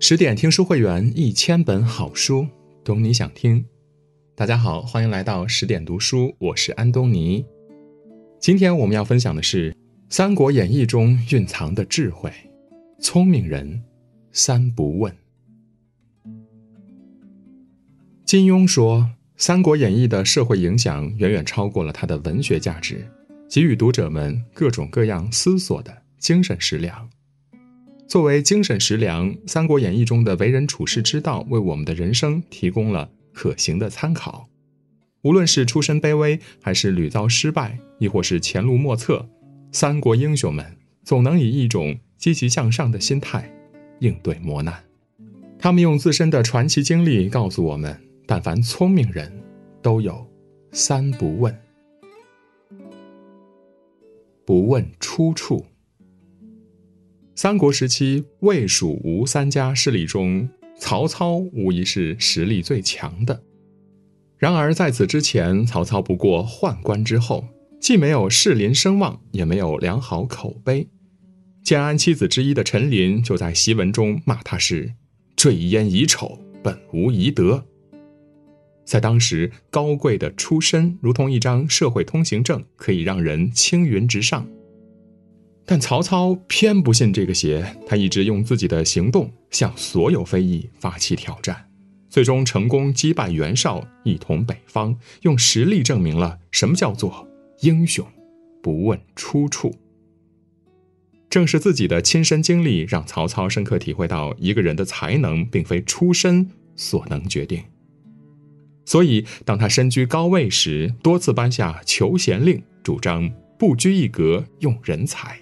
十点听书会员，一千本好书，懂你想听。大家好，欢迎来到十点读书，我是安东尼。今天我们要分享的是《三国演义》中蕴藏的智慧：聪明人三不问。金庸说，《三国演义》的社会影响远远超过了它的文学价值，给予读者们各种各样思索的精神食粮。作为精神食粮，《三国演义》中的为人处世之道，为我们的人生提供了可行的参考。无论是出身卑微，还是屡遭失败，亦或是前路莫测，三国英雄们总能以一种积极向上的心态应对磨难。他们用自身的传奇经历告诉我们：但凡聪明人，都有三不问：不问出处。三国时期，魏、蜀、吴三家势力中，曹操无疑是实力最强的。然而在此之前，曹操不过宦官之后，既没有士林声望，也没有良好口碑。建安七子之一的陈琳就在檄文中骂他是“坠烟遗丑，本无遗德”。在当时，高贵的出身如同一张社会通行证，可以让人青云直上。但曹操偏不信这个邪，他一直用自己的行动向所有非议发起挑战，最终成功击败袁绍，一统北方，用实力证明了什么叫做英雄不问出处。正是自己的亲身经历，让曹操深刻体会到一个人的才能并非出身所能决定。所以，当他身居高位时，多次颁下求贤令，主张不拘一格用人才。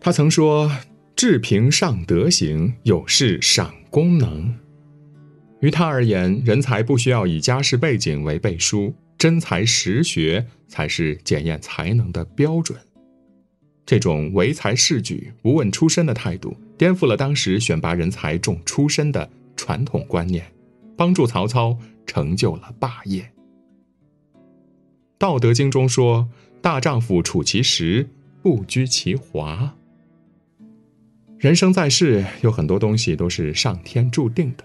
他曾说：“治平上德行，有事赏功能。”于他而言，人才不需要以家世背景为背书，真才实学才是检验才能的标准。这种唯才是举、不问出身的态度，颠覆了当时选拔人才重出身的传统观念，帮助曹操成就了霸业。《道德经》中说：“大丈夫处其时，不居其华。”人生在世，有很多东西都是上天注定的。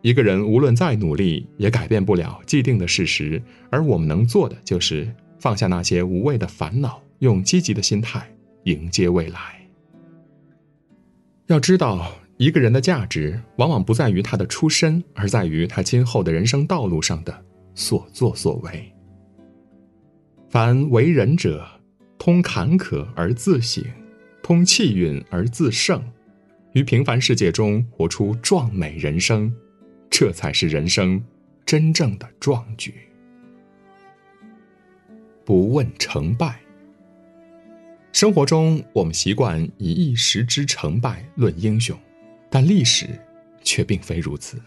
一个人无论再努力，也改变不了既定的事实。而我们能做的，就是放下那些无谓的烦恼，用积极的心态迎接未来。要知道，一个人的价值，往往不在于他的出身，而在于他今后的人生道路上的所作所为。凡为人者，通坎坷而自省。通气运而自胜，于平凡世界中活出壮美人生，这才是人生真正的壮举。不问成败。生活中，我们习惯以一时之成败论英雄，但历史却并非如此。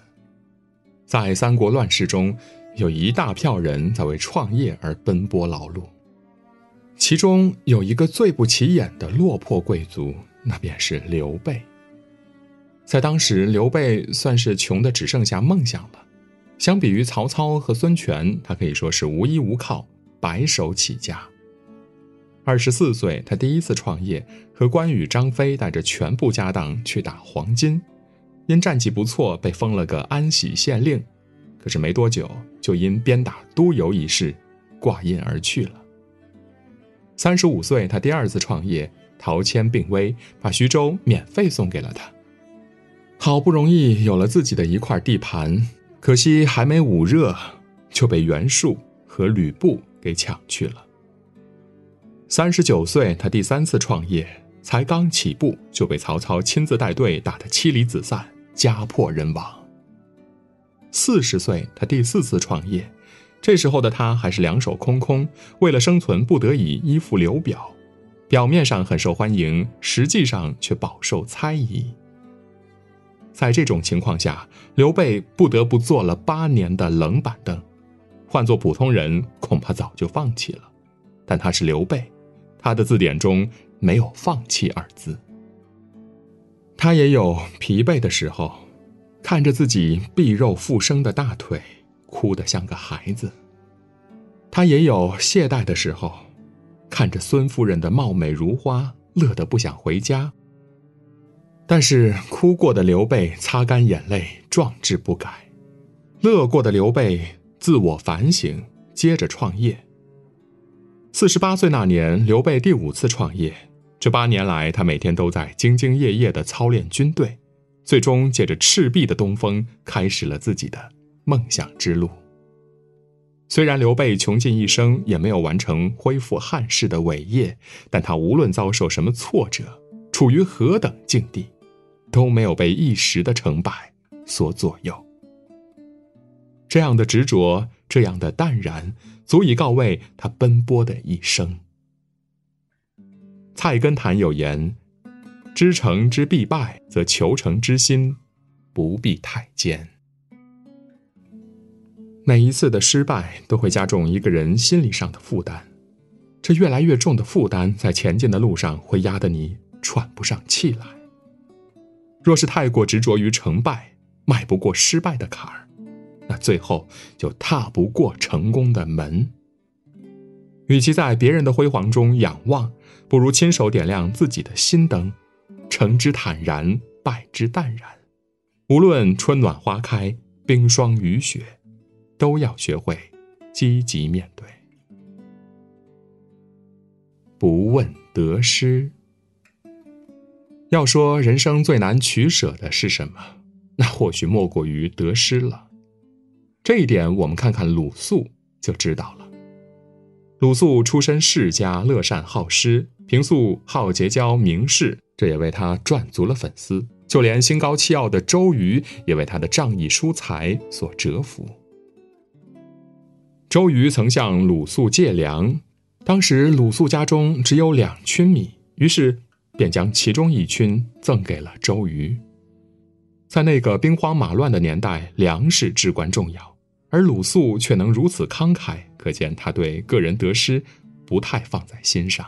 在三国乱世中，有一大票人在为创业而奔波劳碌。其中有一个最不起眼的落魄贵族，那便是刘备。在当时，刘备算是穷的只剩下梦想了。相比于曹操和孙权，他可以说是无依无靠，白手起家。二十四岁，他第一次创业，和关羽、张飞带着全部家当去打黄巾，因战绩不错，被封了个安喜县令。可是没多久，就因鞭打督邮一事，挂印而去了。三十五岁，他第二次创业，陶谦病危，把徐州免费送给了他。好不容易有了自己的一块地盘，可惜还没捂热，就被袁术和吕布给抢去了。三十九岁，他第三次创业，才刚起步，就被曹操亲自带队打得妻离子散，家破人亡。四十岁，他第四次创业。这时候的他还是两手空空，为了生存不得已依附刘表，表面上很受欢迎，实际上却饱受猜疑。在这种情况下，刘备不得不坐了八年的冷板凳，换做普通人恐怕早就放弃了，但他是刘备，他的字典中没有放弃二字。他也有疲惫的时候，看着自己臂肉复生的大腿。哭得像个孩子。他也有懈怠的时候，看着孙夫人的貌美如花，乐得不想回家。但是哭过的刘备擦干眼泪，壮志不改；乐过的刘备自我反省，接着创业。四十八岁那年，刘备第五次创业。这八年来，他每天都在兢兢业业地操练军队，最终借着赤壁的东风，开始了自己的梦想之路。虽然刘备穷尽一生也没有完成恢复汉室的伟业，但他无论遭受什么挫折，处于何等境地，都没有被一时的成败所左右。这样的执着，这样的淡然，足以告慰他奔波的一生。菜根谭有言：“知成之必败，则求成之心不必太坚。”每一次的失败都会加重一个人心理上的负担，这越来越重的负担在前进的路上会压得你喘不上气来。若是太过执着于成败，迈不过失败的坎儿，那最后就踏不过成功的门。与其在别人的辉煌中仰望，不如亲手点亮自己的心灯，成之坦然，败之淡然。无论春暖花开，冰霜雨雪。都要学会积极面对，不问得失。要说人生最难取舍的是什么，那或许莫过于得失了。这一点，我们看看鲁肃就知道了。鲁肃出身世家，乐善好施，平素好结交名士，这也为他赚足了粉丝。就连心高气傲的周瑜，也为他的仗义疏财所折服。周瑜曾向鲁肃借粮，当时鲁肃家中只有两群米，于是便将其中一群赠给了周瑜。在那个兵荒马乱的年代，粮食至关重要，而鲁肃却能如此慷慨，可见他对个人得失不太放在心上。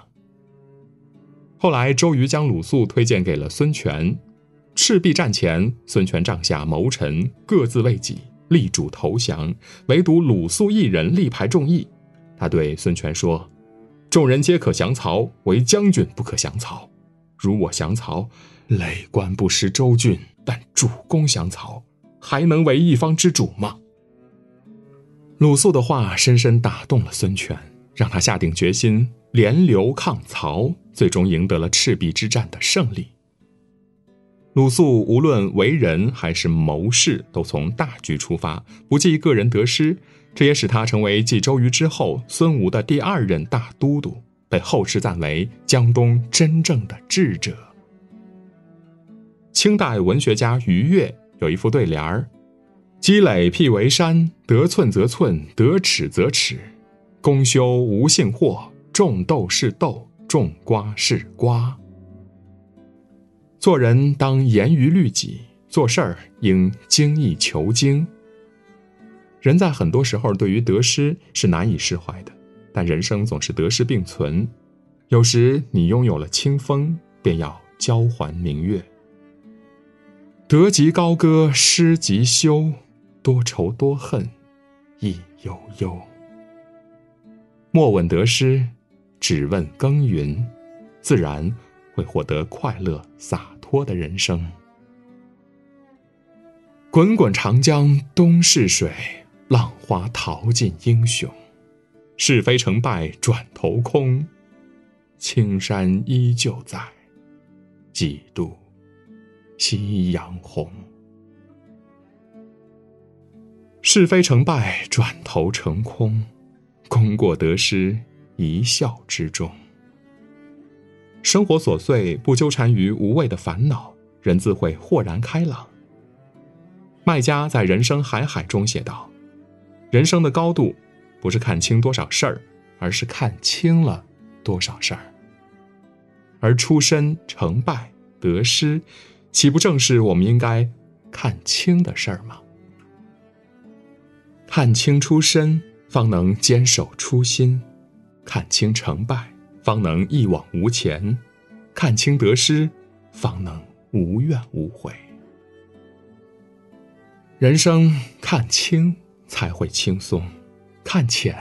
后来，周瑜将鲁肃推荐给了孙权。赤壁战前，孙权帐下谋臣各自为己。力主投降，唯独鲁肃一人力排众议。他对孙权说：“众人皆可降曹，唯将军不可降曹。如我降曹，累官不失周郡；但主公降曹，还能为一方之主吗？”鲁肃的话深深打动了孙权，让他下定决心联刘抗曹，最终赢得了赤壁之战的胜利。鲁肃无论为人还是谋事，都从大局出发，不计个人得失，这也使他成为继周瑜之后孙吴的第二任大都督，被后世赞为江东真正的智者。清代文学家余岳有一副对联儿：“积累辟为山，得寸则寸，得尺则尺。公修无幸祸，种豆是豆，种瓜是瓜。”做人当严于律己，做事儿应精益求精。人在很多时候对于得失是难以释怀的，但人生总是得失并存。有时你拥有了清风，便要交还明月。得即高歌，失即休，多愁多恨，亦悠悠。莫问得失，只问耕耘，自然。会获得快乐洒脱的人生。滚滚长江东逝水，浪花淘尽英雄。是非成败转头空，青山依旧在，几度夕阳红。是非成败转头成空，功过得失一笑之中。生活琐碎，不纠缠于无谓的烦恼，人自会豁然开朗。麦家在人生海海中写道：“人生的高度，不是看清多少事儿，而是看清了多少事儿。而出身、成败、得失，岂不正是我们应该看清的事儿吗？看清出身，方能坚守初心；看清成败。”方能一往无前，看清得失，方能无怨无悔。人生看清才会轻松，看浅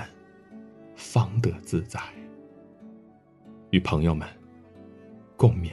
方得自在。与朋友们共勉。